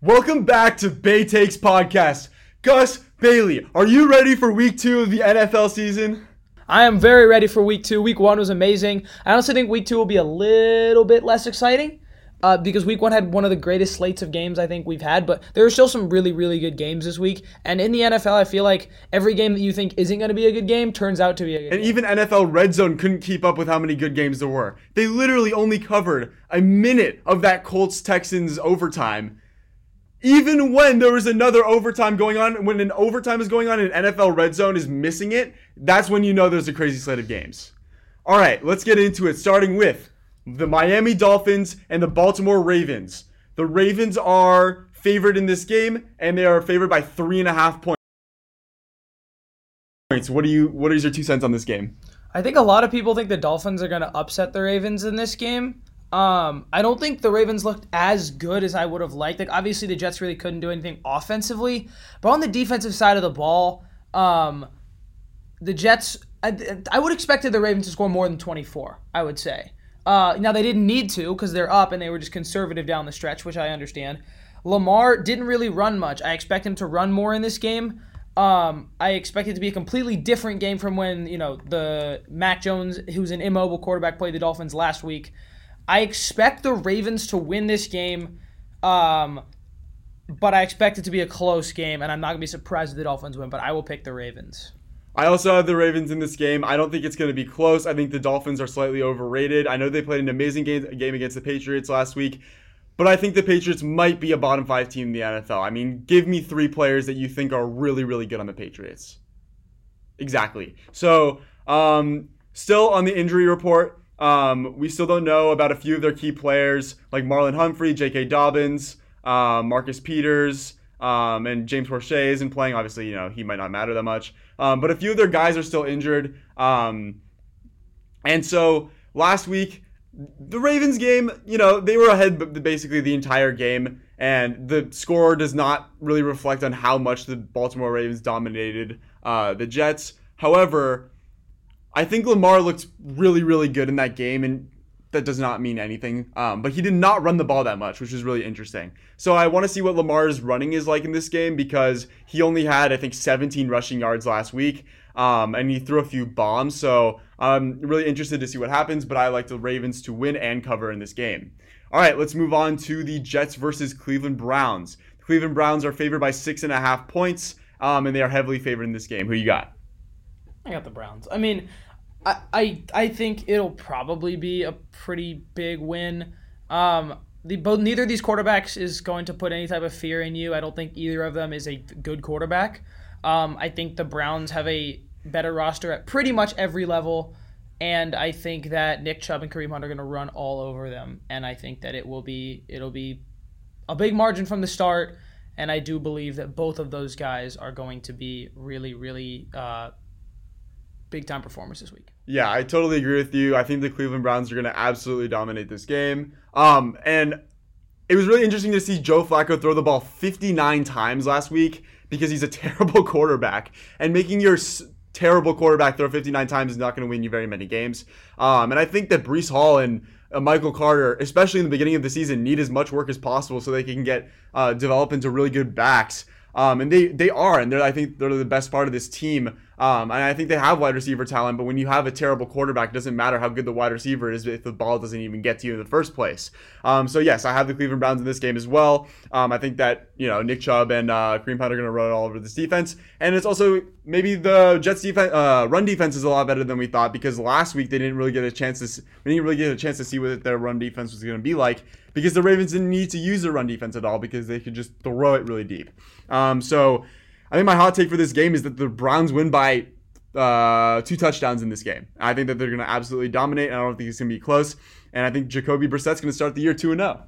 Welcome back to Bay Takes Podcast. Gus Bailey, are you ready for week two of the NFL season? I am very ready for week two. Week one was amazing. I honestly think week two will be a little bit less exciting uh, because week one had one of the greatest slates of games I think we've had, but there are still some really, really good games this week. And in the NFL, I feel like every game that you think isn't going to be a good game turns out to be a good game. And game. even NFL Red Zone couldn't keep up with how many good games there were. They literally only covered a minute of that Colts Texans overtime. Even when there was another overtime going on, when an overtime is going on and NFL Red Zone is missing it, that's when you know there's a crazy slate of games. All right, let's get into it, starting with the Miami Dolphins and the Baltimore Ravens. The Ravens are favored in this game, and they are favored by three and a half points. What do you? What is your two cents on this game? I think a lot of people think the Dolphins are going to upset the Ravens in this game. Um, I don't think the Ravens looked as good as I would have liked. Like obviously the Jets really couldn't do anything offensively, but on the defensive side of the ball, um, the Jets. I, I would expected the Ravens to score more than 24. I would say. Uh, now they didn't need to because they're up and they were just conservative down the stretch, which I understand. Lamar didn't really run much. I expect him to run more in this game. Um, I expect it to be a completely different game from when you know the Mac Jones, who's an immobile quarterback, played the Dolphins last week. I expect the Ravens to win this game, um, but I expect it to be a close game, and I'm not gonna be surprised if the Dolphins win. But I will pick the Ravens. I also have the Ravens in this game. I don't think it's going to be close. I think the Dolphins are slightly overrated. I know they played an amazing game, game against the Patriots last week, but I think the Patriots might be a bottom five team in the NFL. I mean, give me three players that you think are really, really good on the Patriots. Exactly. So, um, still on the injury report, um, we still don't know about a few of their key players like Marlon Humphrey, J.K. Dobbins, um, Marcus Peters, um, and James Proche isn't playing. Obviously, you know he might not matter that much. Um, but a few of their guys are still injured. Um, and so last week, the Ravens game, you know, they were ahead basically the entire game, and the score does not really reflect on how much the Baltimore Ravens dominated uh, the Jets. However, I think Lamar looked really, really good in that game, and that does not mean anything. Um, but he did not run the ball that much, which is really interesting. So I want to see what Lamar's running is like in this game because he only had, I think, 17 rushing yards last week, um, and he threw a few bombs. So I'm really interested to see what happens. But I like the Ravens to win and cover in this game. All right, let's move on to the Jets versus Cleveland Browns. The Cleveland Browns are favored by six and a half points, um, and they are heavily favored in this game. Who you got? I got the Browns. I mean, I I, I think it'll probably be a pretty big win. Um, the both neither of these quarterbacks is going to put any type of fear in you. I don't think either of them is a good quarterback. Um, I think the Browns have a better roster at pretty much every level, and I think that Nick Chubb and Kareem Hunt are going to run all over them. And I think that it will be it'll be a big margin from the start. And I do believe that both of those guys are going to be really, really uh, big time performers this week. Yeah, I totally agree with you. I think the Cleveland Browns are going to absolutely dominate this game. Um, and it was really interesting to see Joe Flacco throw the ball 59 times last week because he's a terrible quarterback. And making your s- terrible quarterback throw 59 times is not going to win you very many games. Um, and I think that Breece Hall and uh, Michael Carter, especially in the beginning of the season, need as much work as possible so they can get uh, develop into really good backs. Um, and they they are, and I think they're the best part of this team. Um, and I think they have wide receiver talent, but when you have a terrible quarterback, it doesn't matter how good the wide receiver is if the ball doesn't even get to you in the first place. Um, so yes, I have the Cleveland Browns in this game as well. Um, I think that you know Nick Chubb and uh, Kareem Hunt are going to run all over this defense, and it's also maybe the Jets defense uh, run defense is a lot better than we thought because last week they didn't really get a chance to we didn't really get a chance to see what their run defense was going to be like because the Ravens didn't need to use their run defense at all because they could just throw it really deep. Um, so I think my hot take for this game is that the Browns win by uh, two touchdowns in this game. I think that they're going to absolutely dominate. And I don't think it's going to be close. And I think Jacoby Brissett's going to start the year 2 0.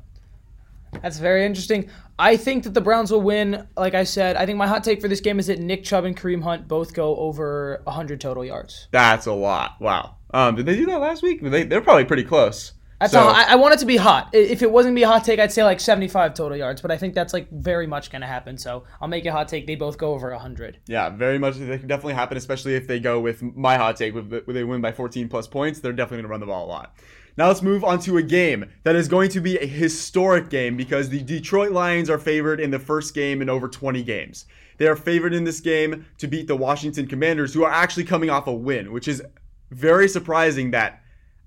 That's very interesting. I think that the Browns will win. Like I said, I think my hot take for this game is that Nick Chubb and Kareem Hunt both go over 100 total yards. That's a lot. Wow. Um, did they do that last week? They, they're probably pretty close. That's So-. I, I want it to be hot. If it wasn't be a hot take, I'd say like 75 total yards. But I think that's like very much gonna happen. So I'll make a hot take. They both go over 100. Yeah, very much. That can definitely happen, especially if they go with my hot take, with where they win by 14 plus points. They're definitely going to run the ball a lot. Now let's move on to a game that is going to be a historic game because the Detroit Lions are favored in the first game in over 20 games. They are favored in this game to beat the Washington Commanders, who are actually coming off a win, which is very surprising that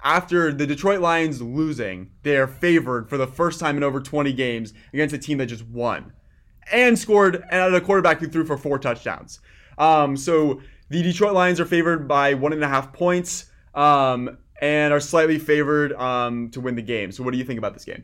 after the Detroit Lions losing, they are favored for the first time in over 20 games against a team that just won and scored and a quarterback who threw for four touchdowns. Um, so the Detroit Lions are favored by one and a half points um, and are slightly favored um, to win the game. So what do you think about this game?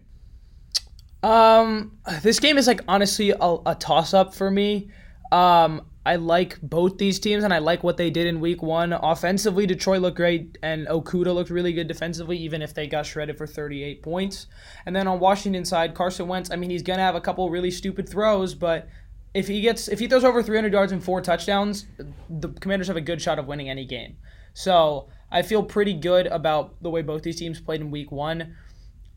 Um, this game is like honestly a, a toss up for me. Um, I like both these teams, and I like what they did in Week One. Offensively, Detroit looked great, and Okudah looked really good defensively, even if they got shredded for 38 points. And then on Washington side, Carson Wentz. I mean, he's gonna have a couple really stupid throws, but if he gets if he throws over 300 yards and four touchdowns, the Commanders have a good shot of winning any game. So I feel pretty good about the way both these teams played in Week One.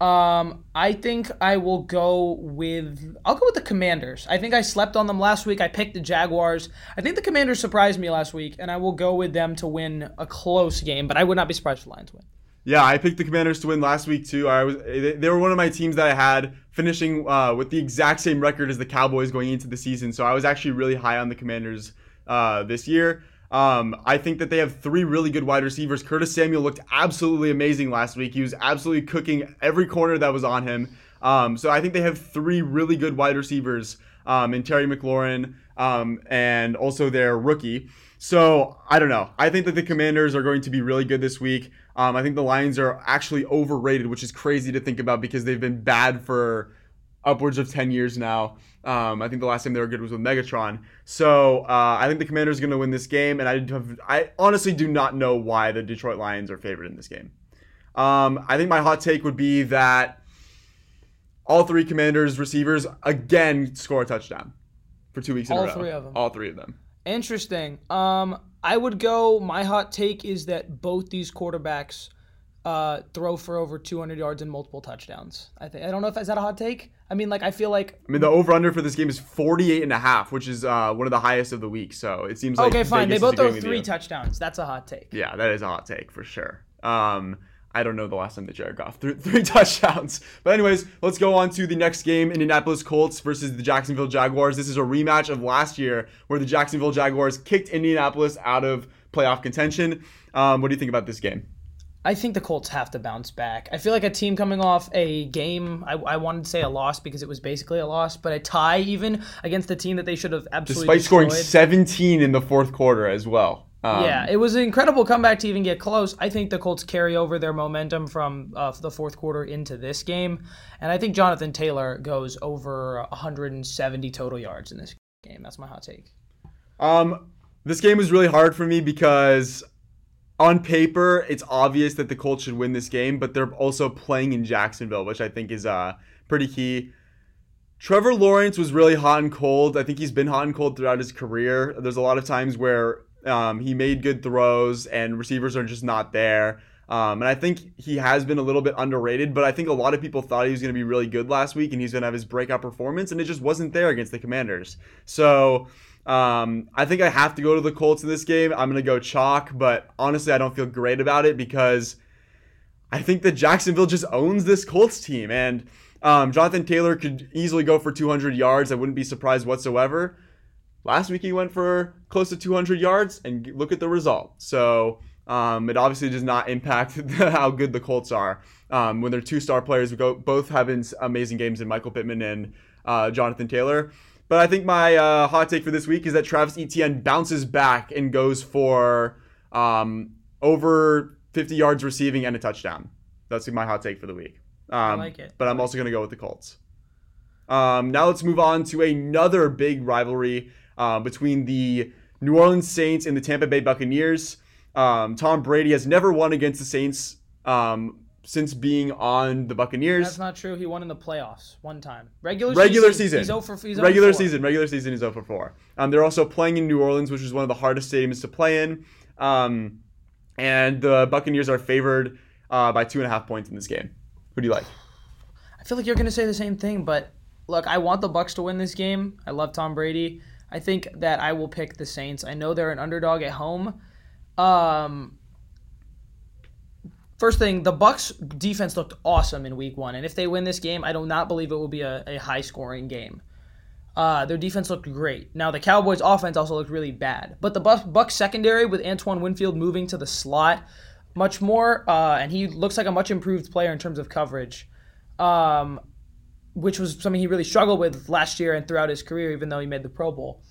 Um, I think I will go with I'll go with the Commanders. I think I slept on them last week. I picked the Jaguars. I think the Commanders surprised me last week, and I will go with them to win a close game. But I would not be surprised if the Lions win. Yeah, I picked the Commanders to win last week too. I was they were one of my teams that I had finishing uh, with the exact same record as the Cowboys going into the season. So I was actually really high on the Commanders uh, this year. Um, I think that they have three really good wide receivers. Curtis Samuel looked absolutely amazing last week. He was absolutely cooking every corner that was on him. Um, so I think they have three really good wide receivers um, in Terry McLaurin um, and also their rookie. So I don't know. I think that the Commanders are going to be really good this week. Um, I think the Lions are actually overrated, which is crazy to think about because they've been bad for upwards of 10 years now. Um, I think the last time they were good was with Megatron. So uh, I think the Commanders are going to win this game, and I have, I honestly do not know why the Detroit Lions are favored in this game. Um, I think my hot take would be that all three Commanders receivers again score a touchdown for two weeks in All a row. three of them. All three of them. Interesting. Um, I would go. My hot take is that both these quarterbacks uh, throw for over 200 yards and multiple touchdowns. I think. I don't know if is that a hot take. I mean, like I feel like I mean, the over under for this game is 48 and a half, which is uh, one of the highest of the week. So it seems like okay, fine. They both throw three touchdowns. That's a hot take. Yeah, that is a hot take for sure. Um, I don't know the last time that Jared Goff threw three touchdowns. But anyways, let's go on to the next game: Indianapolis Colts versus the Jacksonville Jaguars. This is a rematch of last year, where the Jacksonville Jaguars kicked Indianapolis out of playoff contention. Um, what do you think about this game? I think the Colts have to bounce back. I feel like a team coming off a game, I, I wanted to say a loss because it was basically a loss, but a tie even against the team that they should have absolutely Despite scoring 17 in the fourth quarter as well. Um, Yeah, it was an incredible comeback to even get close. I think the Colts carry over their momentum from uh, the fourth quarter into this game, and I think Jonathan Taylor goes over 170 total yards in this game. That's my hot take. Um, this game was really hard for me because on paper it's obvious that the Colts should win this game, but they're also playing in Jacksonville, which I think is uh pretty key. Trevor Lawrence was really hot and cold. I think he's been hot and cold throughout his career. There's a lot of times where um, he made good throws and receivers are just not there. Um, and I think he has been a little bit underrated, but I think a lot of people thought he was going to be really good last week and he's going to have his breakout performance, and it just wasn't there against the Commanders. So um, I think I have to go to the Colts in this game. I'm going to go chalk, but honestly, I don't feel great about it because I think that Jacksonville just owns this Colts team. And um, Jonathan Taylor could easily go for 200 yards. I wouldn't be surprised whatsoever. Last week he went for close to 200 yards, and look at the result. So um, it obviously does not impact how good the Colts are um, when they're two star players go both having amazing games in Michael Pittman and uh, Jonathan Taylor. But I think my uh, hot take for this week is that Travis Etienne bounces back and goes for um, over 50 yards receiving and a touchdown. That's my hot take for the week. Um, like it. But I'm also going to go with the Colts. Um, now let's move on to another big rivalry uh, between the New Orleans Saints and the Tampa Bay Buccaneers. Um, Tom Brady has never won against the Saints um, since being on the Buccaneers. That's not true. He won in the playoffs one time. Regular regular season. season. He's 0 for he's 0 regular for 4. season. Regular season is 0 for 4. Um, they're also playing in New Orleans, which is one of the hardest stadiums to play in. Um, and the Buccaneers are favored uh, by two and a half points in this game. Who do you like? I feel like you're going to say the same thing, but look, I want the Bucks to win this game. I love Tom Brady. I think that I will pick the Saints. I know they're an underdog at home. Um, first thing, the Bucks defense looked awesome in Week One, and if they win this game, I do not believe it will be a, a high scoring game. Uh, their defense looked great. Now the Cowboys' offense also looked really bad, but the Bucks secondary with Antoine Winfield moving to the slot much more, uh, and he looks like a much improved player in terms of coverage, um, which was something he really struggled with last year and throughout his career, even though he made the Pro Bowl.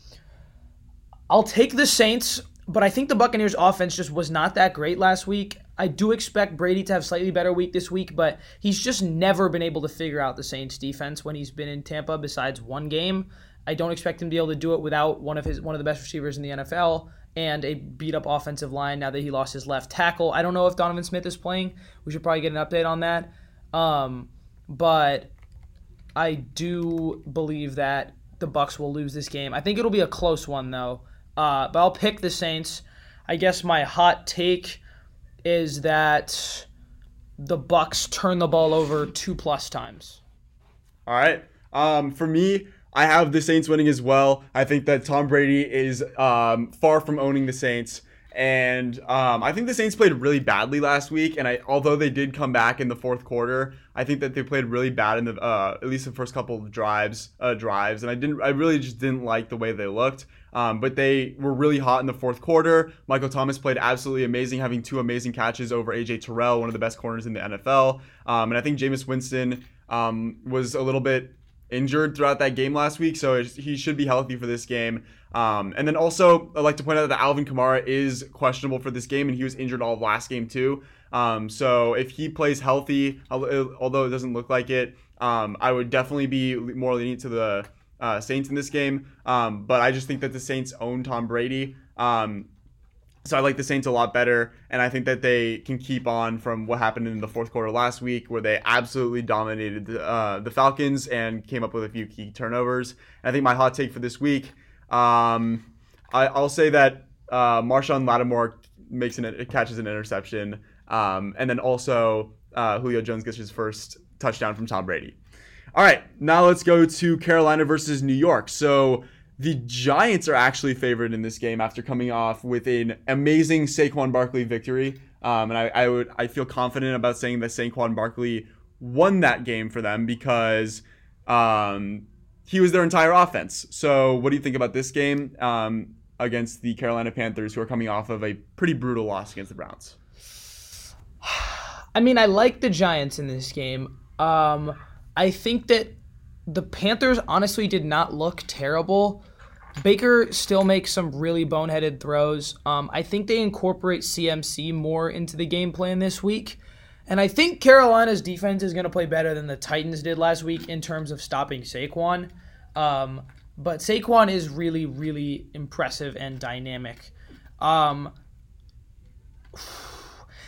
I'll take the Saints, but I think the Buccaneers' offense just was not that great last week. I do expect Brady to have slightly better week this week, but he's just never been able to figure out the Saints defense when he's been in Tampa besides one game. I don't expect him to be able to do it without one of his one of the best receivers in the NFL and a beat up offensive line now that he lost his left tackle. I don't know if Donovan Smith is playing. We should probably get an update on that. Um, but I do believe that the Bucks will lose this game. I think it'll be a close one though. Uh, but I'll pick the Saints. I guess my hot take is that the Bucks turn the ball over two plus times. All right. Um, for me, I have the Saints winning as well. I think that Tom Brady is um, far from owning the Saints. And um, I think the Saints played really badly last week. And I, although they did come back in the fourth quarter, I think that they played really bad in the uh, at least the first couple of drives. Uh, drives, and I didn't. I really just didn't like the way they looked. Um, but they were really hot in the fourth quarter. Michael Thomas played absolutely amazing, having two amazing catches over AJ Terrell, one of the best corners in the NFL. Um, and I think Jameis Winston um, was a little bit injured throughout that game last week, so he should be healthy for this game. Um, and then also, I'd like to point out that Alvin Kamara is questionable for this game, and he was injured all of last game too. Um, so if he plays healthy, although it doesn't look like it, um, I would definitely be more lenient to the uh, Saints in this game. Um, but I just think that the Saints own Tom Brady. Um, so I like the Saints a lot better, and I think that they can keep on from what happened in the fourth quarter last week, where they absolutely dominated the, uh, the Falcons and came up with a few key turnovers. And I think my hot take for this week, um, I, will say that uh, Marshon Lattimore makes an catches an interception, um, and then also uh, Julio Jones gets his first touchdown from Tom Brady. All right, now let's go to Carolina versus New York. So the Giants are actually favored in this game after coming off with an amazing Saquon Barkley victory. Um, and I, I, would I feel confident about saying that Saquon Barkley won that game for them because um, he was their entire offense. So what do you think about this game um, against the Carolina Panthers, who are coming off of a pretty brutal loss against the Browns? I mean, I like the Giants in this game. Um, I think that the Panthers honestly did not look terrible. Baker still makes some really boneheaded throws. Um, I think they incorporate CMC more into the game plan this week. And I think Carolina's defense is going to play better than the Titans did last week in terms of stopping Saquon. Um, but Saquon is really, really impressive and dynamic. Um,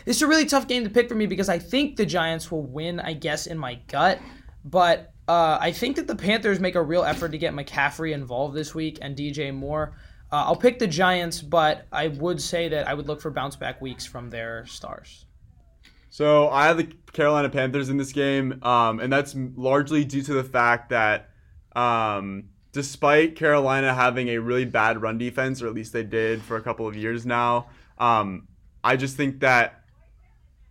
it's a really tough game to pick for me because I think the Giants will win, I guess, in my gut. But uh, I think that the Panthers make a real effort to get McCaffrey involved this week and DJ Moore. Uh, I'll pick the Giants, but I would say that I would look for bounce back weeks from their stars. So I have the Carolina Panthers in this game, um, and that's largely due to the fact that um, despite Carolina having a really bad run defense, or at least they did for a couple of years now, um, I just think that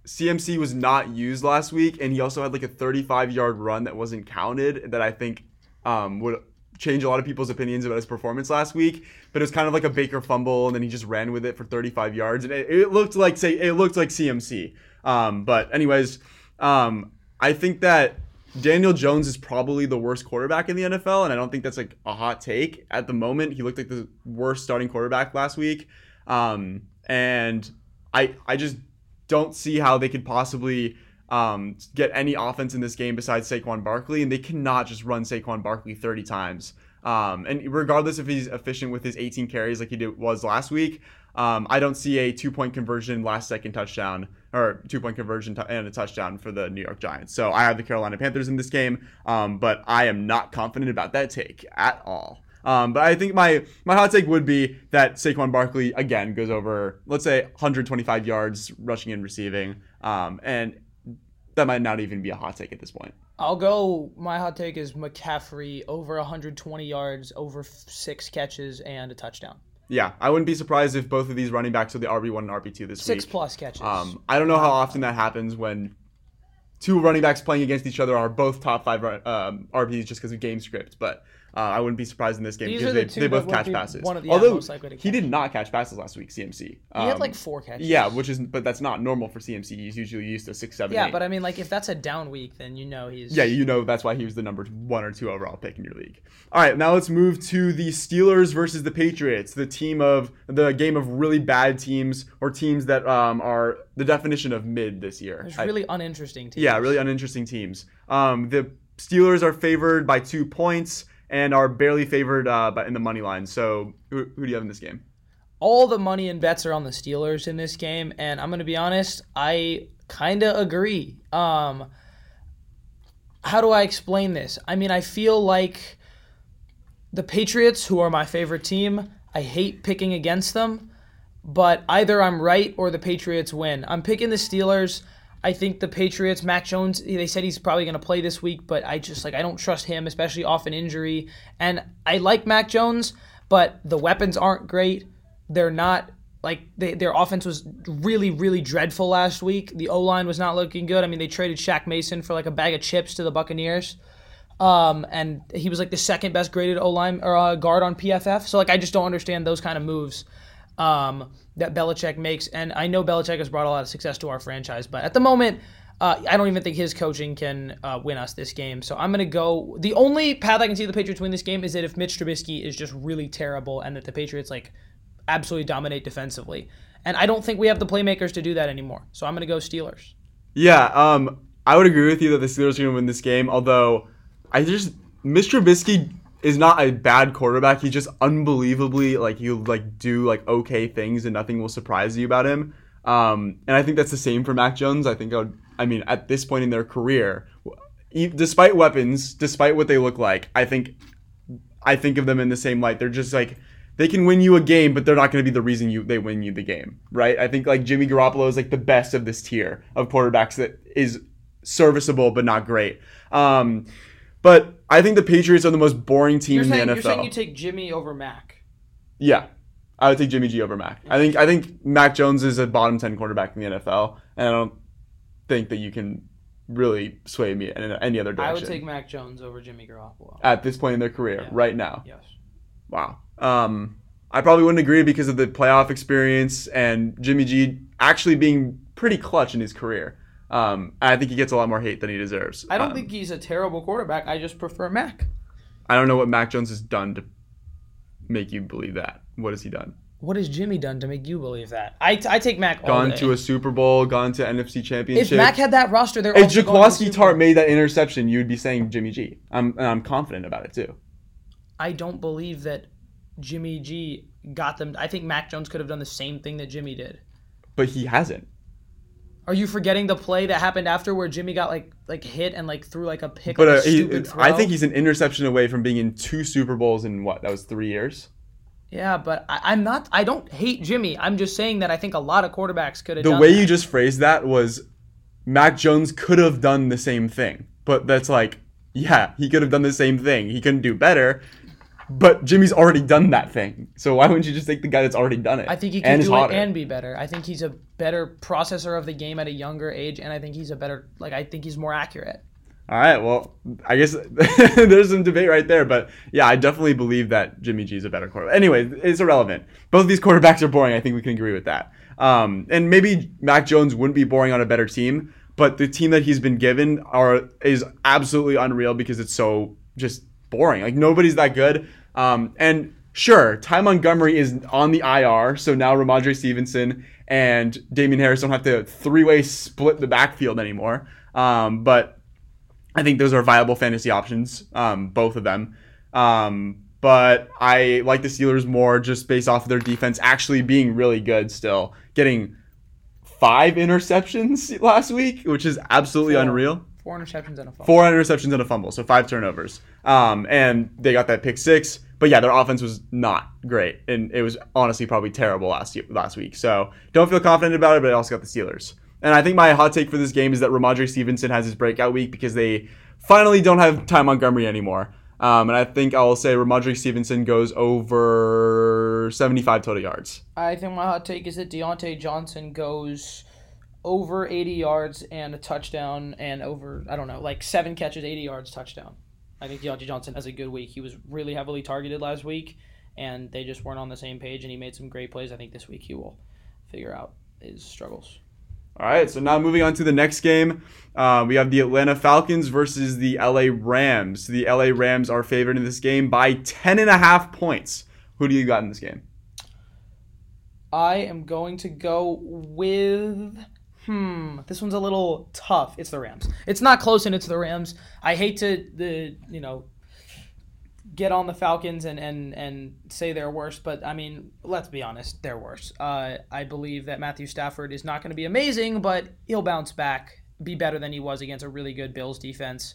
CMC was not used last week, and he also had like a 35 yard run that wasn't counted that I think um, would change a lot of people's opinions about his performance last week. But it was kind of like a Baker fumble, and then he just ran with it for 35 yards, and it, it looked like say it looked like CMC. Um, but anyways, um, I think that Daniel Jones is probably the worst quarterback in the NFL, and I don't think that's like a hot take at the moment. He looked like the worst starting quarterback last week, um, and I I just don't see how they could possibly um, get any offense in this game besides Saquon Barkley, and they cannot just run Saquon Barkley 30 times. Um, and regardless if he's efficient with his 18 carries like he did, was last week, um, I don't see a two point conversion last second touchdown or two point conversion t- and a touchdown for the New York Giants. So I have the Carolina Panthers in this game, um, but I am not confident about that take at all. Um, but I think my my hot take would be that Saquon Barkley again goes over, let's say, 125 yards rushing and receiving, um, and that might not even be a hot take at this point. I'll go. My hot take is McCaffrey over 120 yards, over six catches, and a touchdown. Yeah, I wouldn't be surprised if both of these running backs are the RB one and RB two this Six week. plus catches. Um, I don't know how often that happens when two running backs playing against each other are both top five um, RBs just because of game script, but. Uh, I wouldn't be surprised in this game These because the they, they both catch be passes. one of yeah, Although he did not catch passes last week, CMC. he had Um, like four catches. yeah, which is but that's not normal for CMC. He's usually used to six, seven, Yeah, eight. but I mean, like if that's a down week, then you know he's. Yeah, you know that's why he was the number one or two overall pick in your league. All right, now let's move to the Steelers versus the Patriots, the team of the game of really bad teams or teams that um, are the definition of mid this year. There's I- really uninteresting teams. yeah, really uninteresting teams. Um, the Steelers are favored by two points and are barely favored uh, in the money line. So who, who do you have in this game? all the money and bets are on the Steelers in this game, and I'm gonna be honest, I kind of agree. Um, how do I explain this? I mean, I feel like the Patriots, who are my favorite team, I hate picking against them, but either I'm right or the Patriots win. I'm picking the Steelers. I think the Patriots, Mac Jones, they said he's probably going to play this week, but I just like I don't trust him, especially off an injury. And I like Mac Jones, but the weapons aren't great. They're not like they, their offense was really, really dreadful last week. The O line was not looking good. I mean, they traded Shaq Mason for like a bag of chips to the Buccaneers, um, and he was like the second best graded O line or uh, guard on PFF. So like, I just don't understand those kind of moves um, that Belichick makes. And I know Belichick has brought a lot of success to our franchise, but at the moment. Uh, I don't even think his coaching can uh, win us this game. So I'm going to go. The only path I can see the Patriots win this game is that if Mitch Trubisky is just really terrible and that the Patriots like absolutely dominate defensively. And I don't think we have the playmakers to do that anymore. So I'm going to go Steelers. Yeah, um, I would agree with you that the Steelers are going to win this game. Although, I just Mr. Trubisky is not a bad quarterback. He's just unbelievably like he'll like do like okay things and nothing will surprise you about him. Um, and I think that's the same for Mac Jones. I think I would. I mean, at this point in their career, despite weapons, despite what they look like, I think I think of them in the same light. They're just like they can win you a game, but they're not going to be the reason you they win you the game, right? I think like Jimmy Garoppolo is like the best of this tier of quarterbacks that is serviceable but not great. Um, but I think the Patriots are the most boring team in the NFL. You're saying you take Jimmy over Mac. yeah, I would take Jimmy G over Mac. I think I think Mac Jones is a bottom ten quarterback in the NFL, and I don't think that you can really sway me in any other direction I would take Mac Jones over Jimmy Garoppolo. at this point in their career Yeah. right now. Yes. Wow. Um, I probably wouldn't agree because of the playoff experience and Jimmy G actually being pretty clutch in his career. Um, I think he gets a lot more hate than he deserves. I don't Um, think he's a terrible quarterback. I just prefer Mac. I don't know what Mac Jones has done to make you believe that. What has he done? What has Jimmy done to make you believe that? I, I take Mac all Gone day. to a Super Bowl, gone to NFC Championship. if Championship. Mac had that roster, they're if also going to the Jaquiski Tartt made that interception, you'd be saying Jimmy G. I'm, and I'm confident about it too. I don't believe that Jimmy G got them. I think Mac Jones could have done the same thing that Jimmy did. But he hasn't. Are you forgetting the play that happened after where Jimmy got like like hit and like threw like a pick? But like uh, a he? I think he's an interception away from being in two Super Bowls in what? That was three years. Yeah, but I, I'm not. I don't hate Jimmy. I'm just saying that I think a lot of quarterbacks could have. the way that. you just phrased that was Mac Jones could have done the same thing. But that's like, yeah, he could have done the same thing. He couldn't do better. But Jimmy's already done that thing. So why wouldn't you just take the guy that's already done it? I think he can do it and be better. I think he's a better processor of the game at a younger age, and I think he's a better. Like I think he's more accurate. All right, well, I guess there's some debate right there, but yeah, I definitely believe that Jimmy G is a better quarterback. Anyway, it's irrelevant. Both of these quarterbacks are boring. I think we can agree with that. Um, and maybe Mac Jones wouldn't be boring on a better team, but the team that he's been given are is absolutely unreal because it's so just boring. Like nobody's that good. Um, and sure, Ty Montgomery is on the IR, so now Rhamondre Stevenson and Damien Harris don't have to three-way split the backfield anymore. Um, but I think those are viable fantasy options, um, both of them. Um, but I like the Steelers more just based off of their defense actually being really good still. Getting five interceptions last week, which is absolutely Four. unreal. Four interceptions and a fumble. Four interceptions and a fumble, so five turnovers. Um, and they got that pick six. But yeah, their offense was not great, and it was honestly probably terrible last year, last week. So don't feel confident about it. But I also got the Steelers, and I think my hot take for this game is that Rhamondre Stevenson has his breakout week because they finally don't have Ty Montgomery anymore. Um, and I think I will say Rhamondre Stevenson goes over 75 total yards. I think my hot take is that Diontae Johnson goes over 80 yards and a touchdown and over, I don't know, like seven catches, 80 yards, touchdown. I think Diontae Johnson has a good week. He was really heavily targeted last week, and they just weren't on the same page, and he made some great plays. I think this week he will figure out his struggles. All right, so now moving on to the next game, uh, we have the Atlanta Falcons versus the LA Rams. The LA Rams are favored in this game by 10 and a half points. Who do you got in this game? I am going to go with Hmm, this one's a little tough. It's the Rams. It's not close, and it's the Rams. I hate to the you know get on the Falcons and and and say they're worse, but I mean, let's be honest, they're worse. Uh, I believe that Matthew Stafford is not going to be amazing, but he'll bounce back, be better than he was against a really good Bills defense.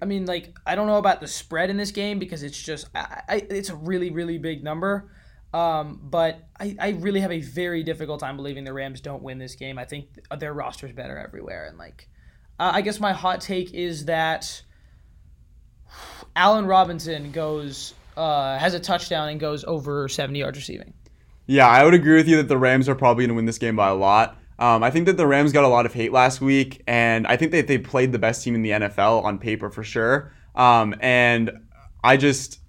I mean, like I don't know about the spread in this game because it's just I, I, it's a really really big number. Um, but I, I really have a very difficult time believing the Rams don't win this game. I think their roster's better everywhere. And, like, uh, I guess my hot take is that Allen Robinson goes, uh, has a touchdown and goes over 70 yards receiving. Yeah, I would agree with you that the Rams are probably going to win this game by a lot. Um, I think that the Rams got a lot of hate last week, and I think that they played the best team in the NFL on paper for sure. Um, and I just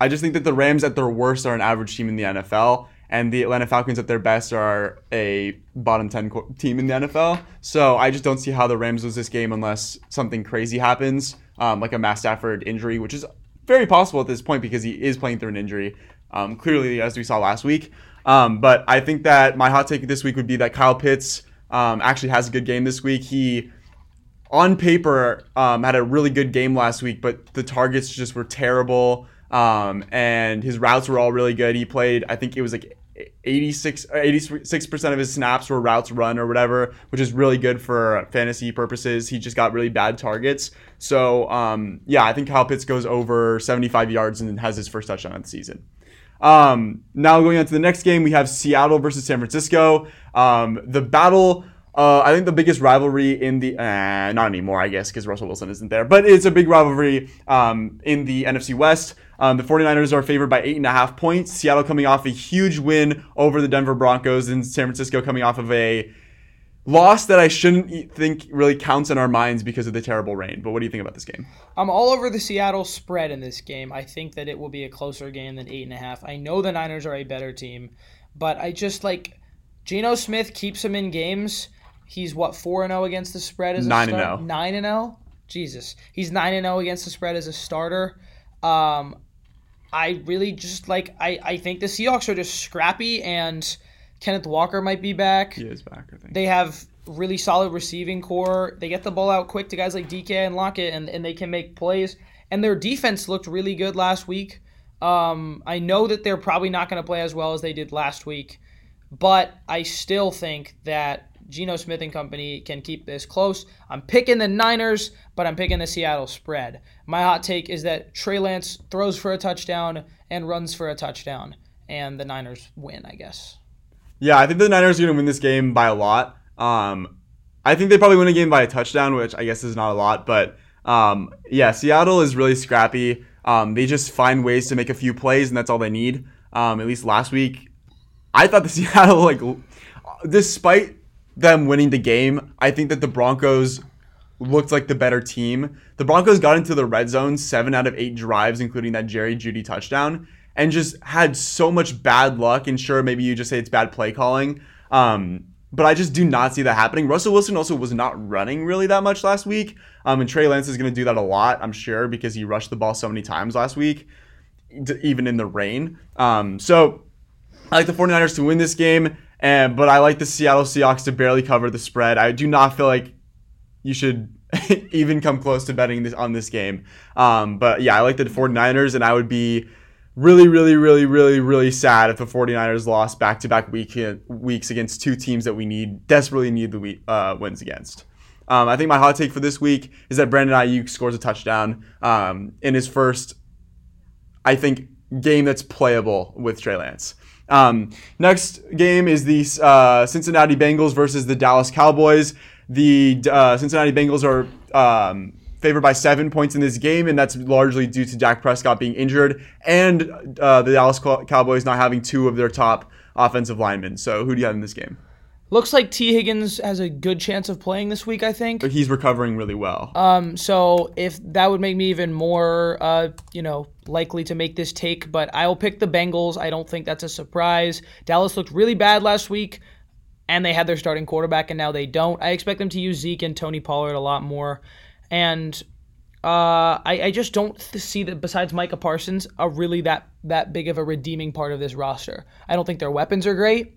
I just think that the Rams at their worst are an average team in the NFL, and the Atlanta Falcons at their best are a bottom 10 team in the NFL. So I just don't see how the Rams lose this game unless something crazy happens, um, like a Matt Stafford injury, which is very possible at this point because he is playing through an injury, um, clearly, as we saw last week. Um, but I think that my hot take this week would be that Kyle Pitts um, actually has a good game this week. He on paper um, had a really good game last week, but the targets just were terrible. Um, and his routes were all really good. He played, I think it was like 86 86% of his snaps were routes run or whatever, which is really good for fantasy purposes. He just got really bad targets. So, um, yeah, I think Kyle Pitts goes over 75 yards and has his first touchdown of the season. Um, now going on to the next game, we have Seattle versus San Francisco. Um, the battle uh, I think the biggest rivalry in the uh, not anymore, I guess, because Russell Wilson isn't there, but it's a big rivalry um, in the NFC West. Um, the 49ers are favored by eight and a half points. Seattle coming off a huge win over the Denver Broncos, and San Francisco coming off of a loss that I shouldn't think really counts in our minds because of the terrible rain. But what do you think about this game? I'm all over the Seattle spread in this game. I think that it will be a closer game than eight and a half. I know the Niners are a better team, but I just like Geno Smith keeps him in games He's what four and zero oh against the spread as nine a and zero. Nine and zero. Jesus, he's nine and zero against the spread as a starter. Um, I really just like I I think the Seahawks are just scrappy and Kenneth Walker might be back. He is back. I think they have really solid receiving corps. They get the ball out quick to guys like DK and Lockett, and, and they can make plays. And their defense looked really good last week. Um, I know that they're probably not going to play as well as they did last week, but I still think that Geno Smith and company can keep this close. I'm picking the Niners, but I'm picking the Seattle spread. My hot take is that Trey Lance throws for a touchdown and runs for a touchdown, and the Niners win, I guess. Yeah, I think the Niners are going to win this game by a lot. Um, I think they probably win a game by a touchdown, which I guess is not a lot, but um, yeah, Seattle is really scrappy. Um, they just find ways to make a few plays, and that's all they need. Um, at least last week, I thought the Seattle like, despite them winning the game. I think that the Broncos looked like the better team. The Broncos got into the red zone seven out of eight drives, including that Jerry Jeudy touchdown, and just had so much bad luck. And sure, maybe you just say it's bad play calling. Um, but I just do not see that happening. Russell Wilson also was not running really that much last week. Um, and Trey Lance is going to do that a lot, I'm sure, because he rushed the ball so many times last week, even in the rain. Um, so I like the 49ers to win this game. And but I like the Seattle Seahawks to barely cover the spread. I do not feel like you should even come close to betting this on this game. Um, but yeah, I like the 49ers, and I would be really, really, really, really, really sad if the 49ers lost back to back weeks against two teams that we need desperately need the week, uh, wins against. Um, I think my hot take for this week is that Brandon Aiyuk scores a touchdown um, in his first, I think, game that's playable with Trey Lance. Um, next game is the uh, Cincinnati Bengals versus the Dallas Cowboys. The uh, Cincinnati Bengals are um, favored by seven points in this game, and that's largely due to Dak Prescott being injured and uh, the Dallas Cowboys not having two of their top offensive linemen. So who do you have in this game? Looks like Tee Higgins has a good chance of playing this week. I think but he's recovering really well. Um, so if that would make me even more, uh, you know, likely to make this take, but I'll pick the Bengals. I don't think that's a surprise. Dallas looked really bad last week, and they had their starting quarterback, and now they don't. I expect them to use Zeke and Tony Pollard a lot more, and uh, I, I, just don't see that besides Micah Parsons, a really that that big of a redeeming part of this roster. I don't think their weapons are great.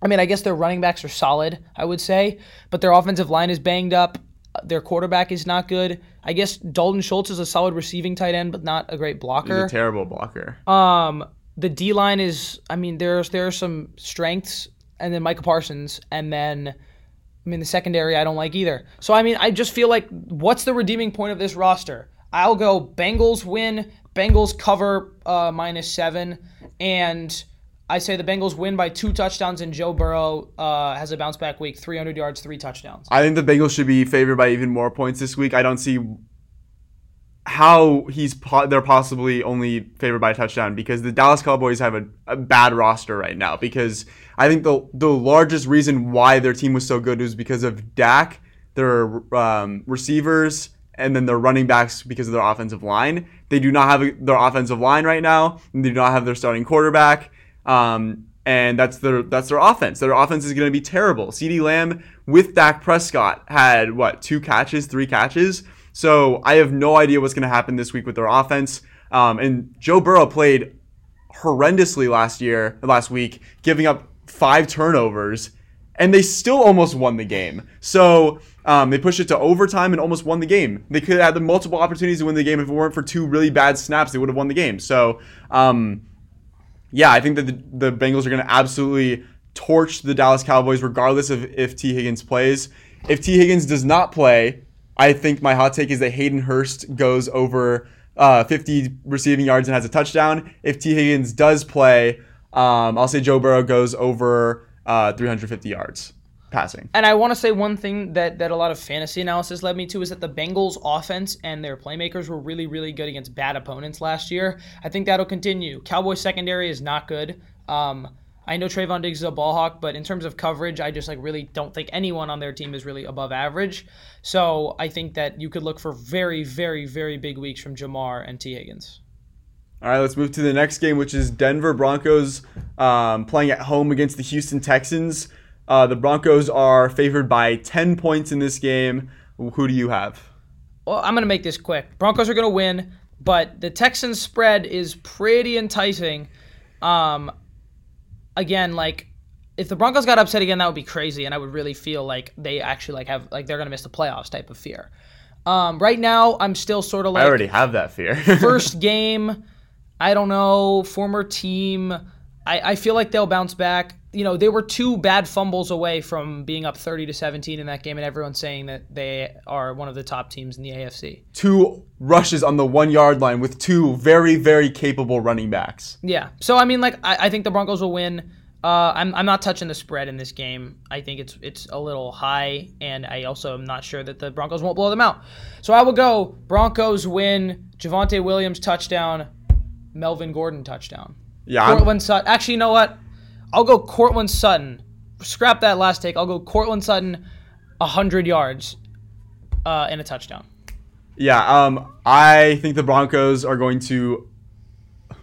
I mean, I guess their running backs are solid, I would say, but their offensive line is banged up. Their quarterback is not good. I guess Dalton Schultz is a solid receiving tight end, but not a great blocker. He's a terrible blocker. Um, the D line is, I mean, there's there are some strengths, and then Michael Parsons, and then, I mean, the secondary I don't like either. So I mean, I just feel like what's the redeeming point of this roster? I'll go Bengals win, Bengals cover uh, minus seven, and I say the Bengals win by two touchdowns, and Joe Burrow uh, has a bounce back week, 300 yards, three touchdowns. I think the Bengals should be favored by even more points this week. I don't see how he's po- they're possibly only favored by a touchdown because the Dallas Cowboys have a, a, bad roster right now. Because I think the the largest reason why their team was so good was because of Dak, their um, receivers, and then their running backs because of their offensive line. They do not have a, their offensive line right now. And they do not have their starting quarterback. Um, and that's their that's their offense. Their offense is going to be terrible. CeeDee Lamb with Dak Prescott had what two catches, three catches. So I have no idea what's going to happen this week with their offense. Um, and Joe Burrow played horrendously last year, last week, giving up five turnovers, and they still almost won the game. So um, they pushed it to overtime and almost won the game. They could have had the multiple opportunities to win the game if it weren't for two really bad snaps. They would have won the game. So. Um, yeah, I think that the, the Bengals are going to absolutely torch the Dallas Cowboys regardless of if Tee Higgins plays. If Tee Higgins does not play, I think my hot take is that Hayden Hurst goes over uh, 50 receiving yards and has a touchdown. If Tee Higgins does play, um, I'll say Joe Burrow goes over uh, 350 yards passing. And I want to say one thing that that a lot of fantasy analysis led me to is that the Bengals offense and their playmakers were really really good against bad opponents last year. I think that'll continue. Cowboys secondary is not good. Um, I know Trevon Diggs is a ball hawk, but in terms of coverage, I just like really don't think anyone on their team is really above average. So I think that you could look for very, very, very big weeks from Ja'Marr and Tee Higgins. All right, let's move to the next game, which is Denver Broncos um, playing at home against the Houston Texans. Uh, the Broncos are favored by 10 points in this game. Who do you have? Well, I'm going to make this quick. Broncos are going to win, but the Texans spread is pretty enticing. Um, again, like if the Broncos got upset again, that would be crazy, and I would really feel like they actually like have like they're going to miss the playoffs type of fear. Um, right now, I'm still sort of like I already have that fear. first game, I don't know, former team. I, I feel like they'll bounce back you know, they were two bad fumbles away from being up 30 to 17 in that game, and everyone's saying that they are one of the top teams in the AFC. Two rushes on the one yard line with two very, very capable running backs. Yeah. So, I mean, like, I, I think the Broncos will win. Uh, I'm, I'm not touching the spread in this game. I think it's it's a little high, and I also am not sure that the Broncos won't blow them out. So I will go Broncos win, Javonte Williams touchdown, Melvin Gordon touchdown. Yeah. Sutton. Actually, you know what? I'll go Courtland Sutton. Scrap that last take. I'll go Courtland Sutton, hundred yards, uh, and a touchdown. Yeah, um, I think the Broncos are going to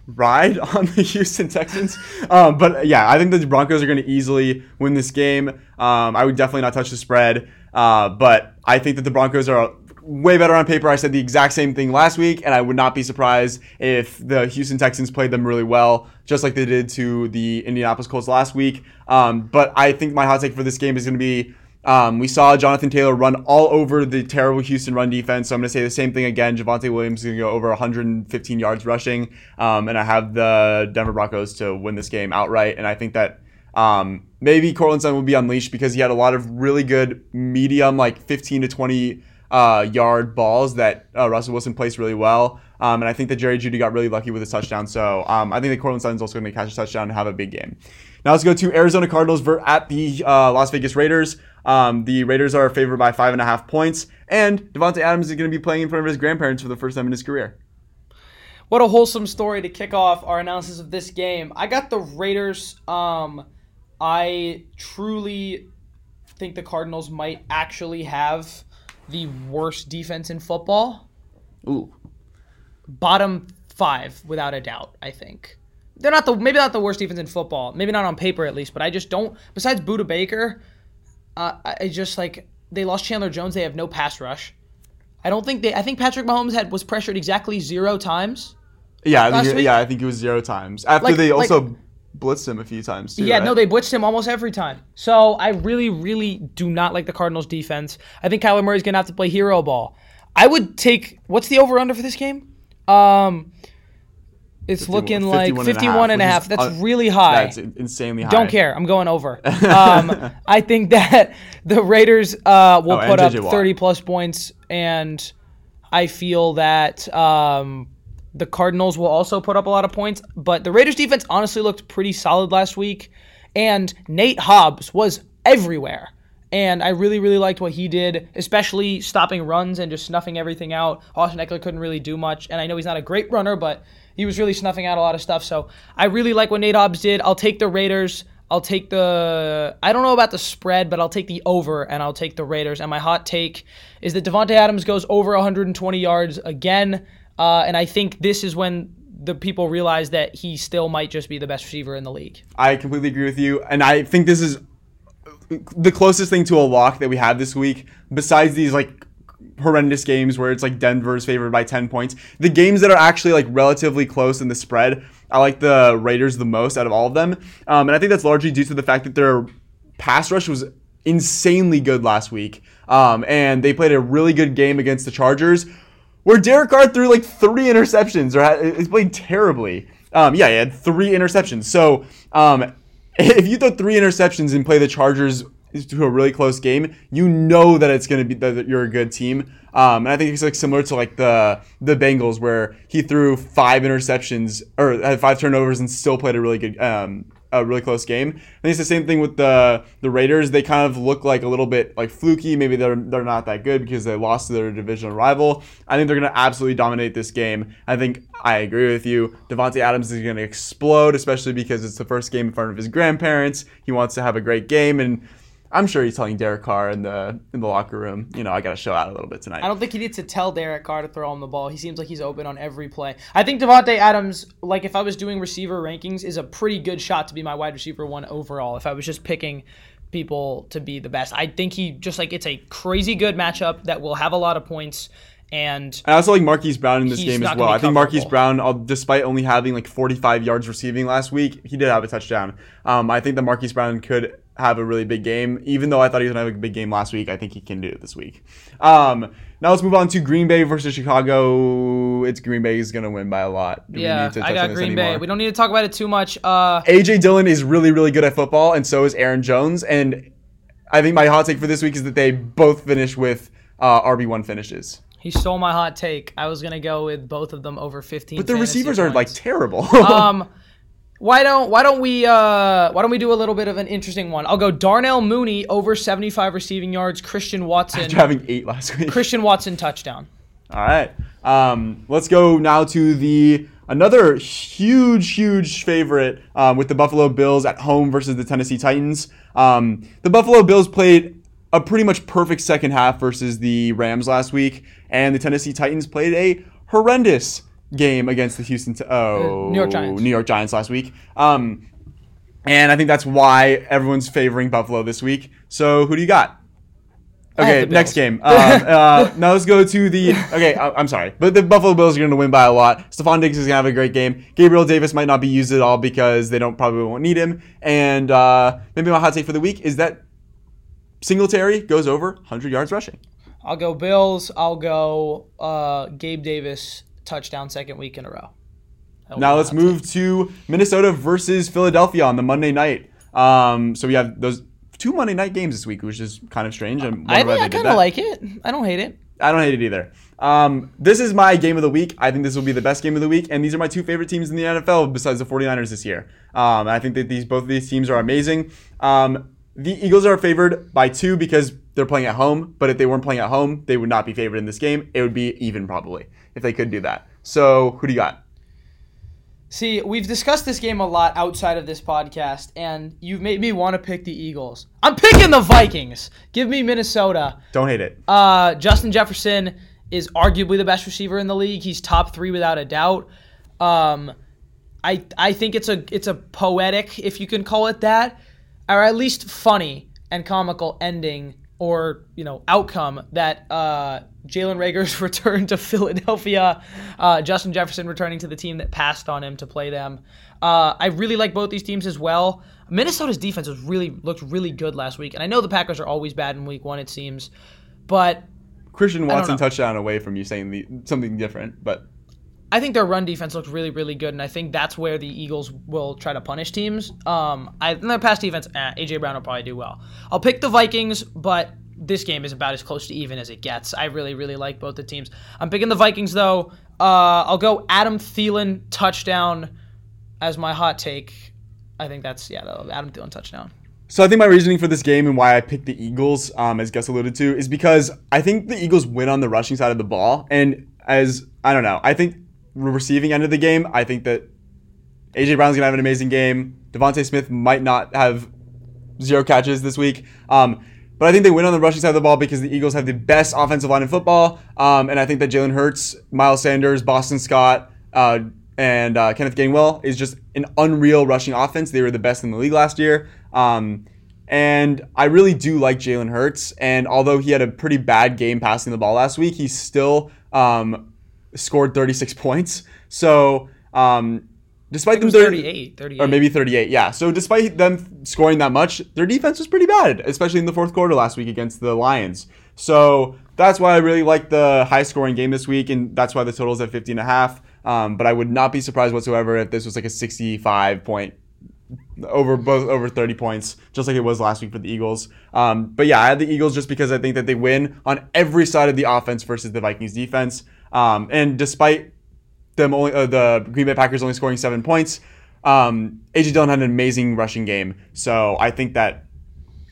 ride on the Houston Texans. Um, but yeah, I think the Broncos are going to easily win this game. Um, I would definitely not touch the spread. Uh, but I think that the Broncos are way better on paper. I said the exact same thing last week, and I would not be surprised if the Houston Texans played them really well, just like they did to the Indianapolis Colts last week. Um, but I think my hot take for this game is going to be um, we saw Jonathan Taylor run all over the terrible Houston run defense, so I'm going to say the same thing again. Javonte Williams is going to go over 115 yards rushing, um, and I have the Denver Broncos to win this game outright. And I think that um, maybe Courtland Sutton will be unleashed because he had a lot of really good medium, like 15 to 20 uh, yard balls that uh, Russell Wilson placed really well. Um, and I think that Jerry Jeudy got really lucky with his touchdown. So um, I think that Courtland Sutton's also going to catch a touchdown and have a big game. Now let's go to Arizona Cardinals at the uh, Las Vegas Raiders. Um, the Raiders are favored by five and a half points, and Davante Adams is going to be playing in front of his grandparents for the first time in his career. What a wholesome story to kick off our analysis of this game. I got the Raiders. Um, I truly think the Cardinals might actually have the worst defense in football. Ooh. Bottom five, without a doubt, I think. They're not the maybe not the worst defense in football. Maybe not on paper at least, but I just don't besides Budda Baker, uh, I just like they lost Chandler Jones, they have no pass rush. I don't think they I think Patrick Mahomes had was pressured exactly zero times. Yeah, I think, yeah, I think it was zero times. After Like- they like- also blitzed him a few times. Too, Yeah, right? no, they blitzed him almost every time. So I really, really do not like the Cardinals defense. I think Kyler Murray's gonna have to play hero ball. I would take what's the over under for this game? Um it's 51 looking like 51 51 and a half. which is That's un- really high. That's in- insanely high. Don't care. I'm going over. Um, I think that the Raiders uh, will Oh, put up 30 plus points, and I feel that um, the Cardinals will also put up a lot of points. But the Raiders defense honestly looked pretty solid last week, and Nate Hobbs was everywhere. And I really, really liked what he did, especially stopping runs and just snuffing everything out. Austin Ekeler couldn't really do much, and I know he's not a great runner, but he was really snuffing out a lot of stuff. So I really like what Nate Hobbs did. I'll take the Raiders. I'll take the. I don't know about the spread, but I'll take the over, and I'll take the Raiders. And my hot take is that Davante Adams goes over 120 yards again, uh, and I think this is when the people realize that he still might just be the best receiver in the league. I completely agree with you, and I think this is the closest thing to a lock that we have this week. Besides these like horrendous games where it's like Denver's favored by ten points, the games that are actually like relatively close in the spread, I like the Raiders the most out of all of them, um, and I think that's largely due to the fact that their pass rush was insanely good last week, um, and they played a really good game against the Chargers. Where Derek Carr threw like three interceptions, or he played terribly. Um, yeah, he had three interceptions. So um, if you throw three interceptions and play the Chargers to a really close game, you know that it's going to be that you're a good team. Um, and I think it's like similar to like the the Bengals where he threw five interceptions or had five turnovers and still played a really good um, a really close game. I think it's the same thing with the the Raiders. They kind of look like a little bit like fluky. Maybe they're they're not that good because they lost to their divisional rival. I think they're going to absolutely dominate this game. I think I agree with you. Davante Adams is going to explode, especially because it's the first game in front of his grandparents. He wants to have a great game and. I'm sure he's telling Derek Carr in the in the locker room, you know, I got to show out a little bit tonight. I don't think he needs to tell Derek Carr to throw him the ball. He seems like he's open on every play. I think Davante Adams, like if I was doing receiver rankings, is a pretty good shot to be my wide receiver one overall. If I was just picking people to be the best, I think he just like it's a crazy good matchup that will have a lot of points. And I also like Marquise Brown in this game as well. I think Marquise. Brown, despite only having like 45 yards receiving last week, he did have a touchdown. Um, I think that Marquise Brown could have a really big game. Even though I thought he was to have a big game last week, I think he can do it this week. Um, now let's move on to Green Bay versus Chicago. It's Green Bay is to win by a lot. Do we yeah, need to I got Green Bay. We don't need to talk about it too much. Uh, AJ Dillon is really, really good at football, and so is Aaron Jones. And I think my hot take for this week is that they both finish with uh, RB1 finishes. he stole my hot take. I was gonna go with both of them over 15. But the receivers are like terrible. um, why don't why don't we uh why don't we do a little bit of an interesting one? I'll go Darnell Mooney over 75 receiving yards. Christian Watson. After having eight last week. Christian Watson touchdown. All right. Um, let's go now to the another huge, huge favorite um, with the Buffalo Bills at home versus the Tennessee Titans. Um, the Buffalo Bills played a pretty much perfect second half versus the Rams last week, and the Tennessee Titans played a horrendous game against the Houston. Oh, New York Giants. New York Giants last week. Um, and I think that's why everyone's favoring Buffalo this week. So who do you got? Okay, next game. Um, uh, now let's go to the. Okay, I, I'm sorry, but the Buffalo Bills are going to win by a lot. Stefon Diggs is going to have a great game. Gabriel Davis might not be used at all because they don't probably won't need him. And uh, maybe my hot take for the week is that Singletary goes over 100 yards rushing. I'll go Bills. I'll go uh, Gabe Davis touchdown second week in a row. That'll Now let's move to Minnesota versus Philadelphia on the Monday night. Um, so we have those two Monday night games this week, which is kind of strange. Take. I, I kind of like it. I don't hate it. I don't hate it either. Um, this is my game of the week. I think this will be the best game of the week, and these are my two favorite teams in the NFL besides the 49ers this year. Um, I think that these both of these teams are amazing. Um, the Eagles are favored by two because they're playing at home, but if they weren't playing at home, they would not be favored in this game. It would be even probably if they could do that. So, who do you got? See, we've discussed this game a lot outside of this podcast, and you've made me want to pick the Eagles. I'm picking the Vikings. Give me Minnesota. Don't hate it. Uh, Justin Jefferson is arguably the best receiver in the league. He's top three without a doubt. Um, I I think it's a it's a poetic, if you can call it that, or at least funny and comical ending or you know outcome that uh, Jalen Reagor's return to Philadelphia, uh, Justin Jefferson returning to the team that passed on him to play them. Uh, I really like both these teams as well. Minnesota's defense was really looked really good last week, and I know the Packers are always bad in Week One, it seems, but Christian Watson touchdown away from you saying the, something different, but I think their run defense looks really, really good, and I think that's where the Eagles will try to punish teams. Um, I, in their pass defense, eh, AJ Brown will probably do well. I'll pick the Vikings, but this game is about as close to even as it gets. I really, really like both the teams. I'm picking the Vikings though. Uh, I'll go Adam Thielen touchdown as my hot take. I think that's yeah, Adam Thielen touchdown. So I think my reasoning for this game and why I picked the Eagles, um, as Gus alluded to, is because I think the Eagles win on the rushing side of the ball, and as I don't know, I think receiving end of the game, I think that AJ Brown's gonna have an amazing game. DeVonta Smith might not have zero catches this week. Um, but I think they win on the rushing side of the ball because the Eagles have the best offensive line in football. Um, and I think that Jalen Hurts, Miles Sanders, Boston Scott, uh, and uh, Kenneth Gainwell is just an unreal rushing offense. They were the best in the league last year. Um, and I really do like Jalen Hurts. And although he had a pretty bad game passing the ball last week, he's still um, scored 36 points. So um, despite them 38, 38, or maybe 38, yeah. So despite them scoring that much, their defense was pretty bad, especially in the fourth quarter last week against the Lions. So that's why I really like the high scoring game this week, and that's why the total is at 50 and a half. Um, but I would not be surprised whatsoever if this was like a 65 point over both over 30 points, just like it was last week for the Eagles. Um, but yeah, I had the Eagles just because I think that they win on every side of the offense versus the Vikings defense. Um, and despite them only uh, the Green Bay Packers only scoring seven points, um, AJ Dillon had an amazing rushing game. So I think that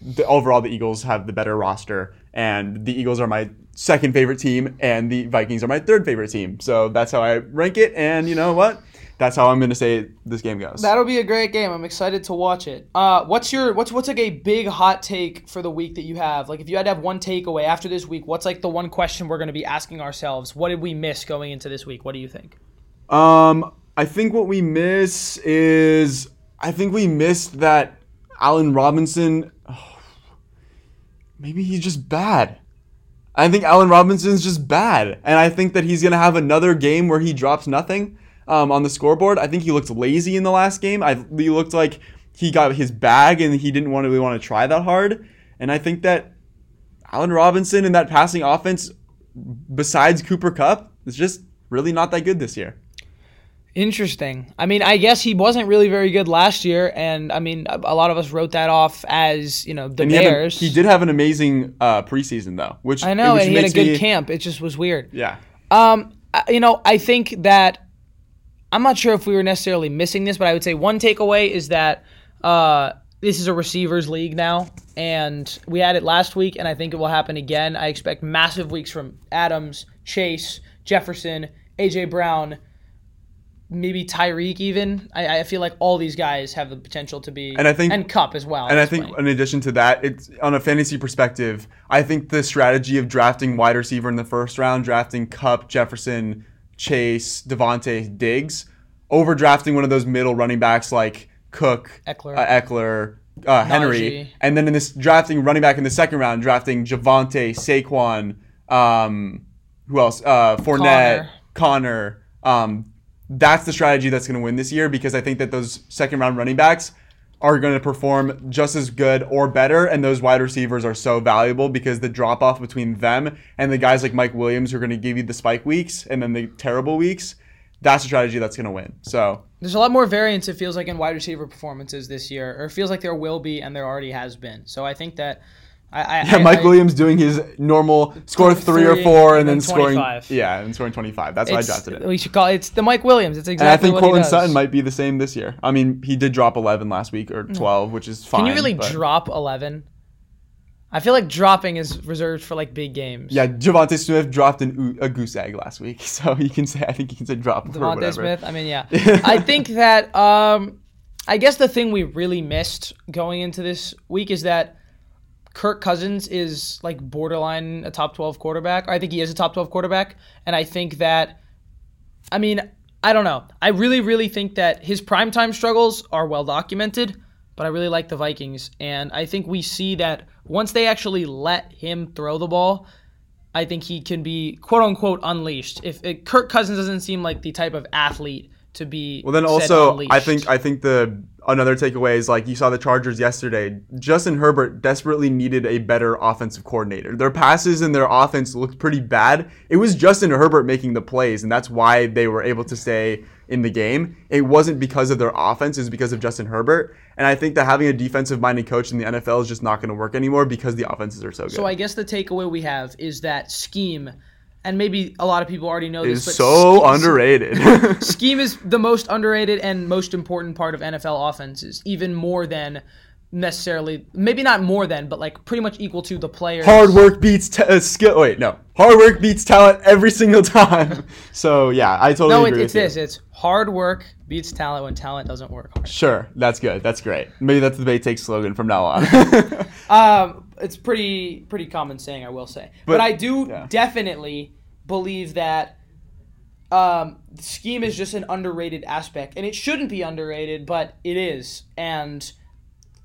the, overall the Eagles have the better roster, and the Eagles are my second favorite team, and the Vikings are my third favorite team. So that's how I rank it. And you know what? That's how I'm going to say this game goes. That'll be a great game. I'm excited to watch it. Uh, what's your what's what's like a big hot take for the week that you have? Like if you had to have one takeaway after this week, what's like the one question we're going to be asking ourselves? What did we miss going into this week? What do you think? Um, I think what we miss is I think we missed that Allen Robinson. Oh, maybe he's just bad. I think Allen Robinson's just bad, and I think that he's gonna have another game where he drops nothing um, on the scoreboard. I think he looked lazy in the last game. I he looked like he got his bag and he didn't want to really want to try that hard. And I think that Allen Robinson and that passing offense, besides Cooper Kupp, is just really not that good this year. Interesting. I mean, I guess he wasn't really very good last year, and I mean, a lot of us wrote that off as you know the and Bears. He, a, he, did have an amazing uh, preseason though, which I know, which and he had a good me, camp. It just was weird. Yeah. Um, you know, I think that I'm not sure if we were necessarily missing this, but I would say one takeaway is that uh, this is a receivers league now, and we had it last week, and I think it will happen again. I expect massive weeks from Adams, Chase, Jefferson, AJ Brown, maybe Tyreek. Even I, I feel like all these guys have the potential to be, and I think and Kupp as well. And I think in addition to that, it's on a fantasy perspective. I think the strategy of drafting wide receiver in the first round, drafting Kupp, Jefferson Chase, Davante Diggs, overdrafting one of those middle running backs like Cook, Ekeler, uh, Ekeler uh, Henry, and then in this drafting running back in the second round, drafting Javonte, Saquon, um, who else? Uh, Fournette, Connor. Conner um, that's the strategy that's going to win this year because I think that those second round running backs are going to perform just as good or better. And those wide receivers are so valuable because the drop off between them and the guys like Mike Williams who are going to give you the spike weeks and then the terrible weeks, that's a strategy that's going to win. So there's a lot more variance, it feels like, in wide receiver performances this year, or it feels like there will be and there already has been. So I think that. I, I, Yeah, Mike I- Williams doing his normal score Th- three or four and, and then, then scoring 25. yeah and scoring 25 that's why I drafted it We should call it, it's the Mike Williams. It's exactly and I think what Courtland. Sutton might be the same this year I mean he did drop 11 last week or 12 which is fine Can you really but- drop 11? I feel like dropping is reserved for like big games. yeah DeVonta Smith dropped an, a goose egg last week so you can say I think you can say drop whatever. Smith. I mean, yeah. I think that um, I guess the thing we really missed going into this week is that Kirk Cousins is like borderline a top 12 quarterback. I think he is a top 12 quarterback. And I think that, I mean, I don't know. I really, really think that his primetime struggles are well documented, but I really like the Vikings. And I think we see that once they actually let him throw the ball, I think he can be quote unquote unleashed. If it, Kirk Cousins doesn't seem like the type of athlete to be. Well, then also, unleashed. I think I think the another takeaway is like you saw the Chargers yesterday. Justin Herbert desperately needed a better offensive coordinator. Their passes and their offense looked pretty bad. It was Justin Herbert making the plays, and that's why they were able to stay in the game. It wasn't because of their offense; it's because of Justin Herbert. And I think that having a defensive-minded coach in the NFL is just not going to work anymore because the offenses are so good. So I guess the takeaway we have is that scheme, and maybe a lot of people already know is this, but so scheme- underrated. Scheme is the most underrated and most important part of NFL offenses, even more than necessarily, maybe not more than, but like pretty much equal to the players. hard work beats t- uh, skill. Wait, no, hard work beats talent every single time. So yeah, I totally No, it, agree it's with you. this. It's hard work beats talent when talent doesn't work hard. Sure, that's good. That's great. Maybe that's the Bay Take slogan from now on. Um, it's pretty pretty common saying, I will say, but, But- I do yeah. definitely believe that um, scheme is just an underrated aspect, and it shouldn't be underrated, but it is. And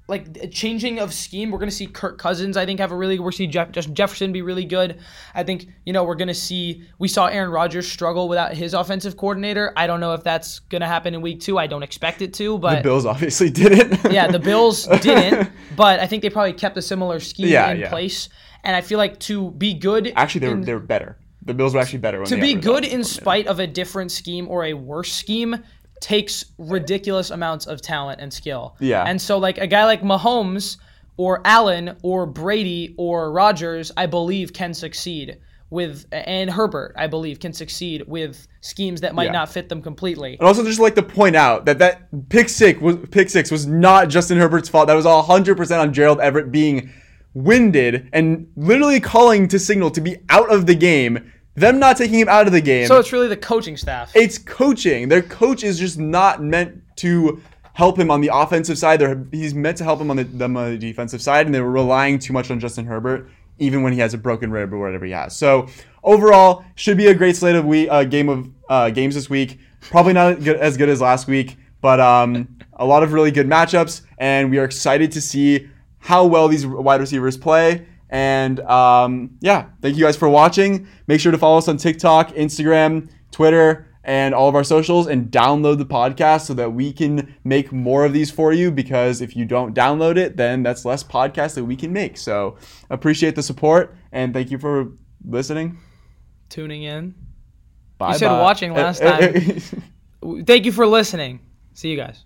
like a changing of scheme, we're gonna see Kirk Cousins. I think have a really. Good We're see Jeff, Jefferson be really good. I think you know we're gonna see. We saw Aaron Rodgers struggle without his offensive coordinator. I don't know if that's gonna happen in week two. I don't expect it to, but the Bills obviously didn't. yeah, the Bills didn't, but I think they probably kept a similar scheme Yeah, in yeah. place. And I feel like to be good, Actually, they were in- they were better. The Bills were actually better. To be good in spite of a different scheme or a worse scheme takes ridiculous amounts of talent and skill. Yeah. And so like a guy like Mahomes or Allen or Brady or Rodgers, I believe can succeed with and Herbert, I believe can succeed with schemes that might Yeah. not fit them completely. And also, just like to point out that that pick six was pick six was not Justin Herbert's fault. That was all 100 percent on Gerald Everett being winded and literally calling to signal to be out of the game. Them not taking him out of the game. So it's really the coaching staff. it's coaching. Their coach is just not meant to help him on the offensive side. They're, he's meant to help him on the, them on the defensive side, and they were relying too much on Justin Herbert, even when he has a broken rib or whatever he has. So overall, should be a great slate of we uh, game of uh, games this week. Probably not good, as good as last week, but um, a lot of really good matchups, and we are excited to see how well these wide receivers play. And um, yeah, thank you guys for watching. Make sure to follow us on TikTok, Instagram, Twitter, and all of our socials, and download the podcast so that we can make more of these for you. Because if you don't download it, then that's less podcast that we can make. So appreciate the support and thank you for listening. Tuning in. Bye. said watching last time. Thank you for listening. See you guys.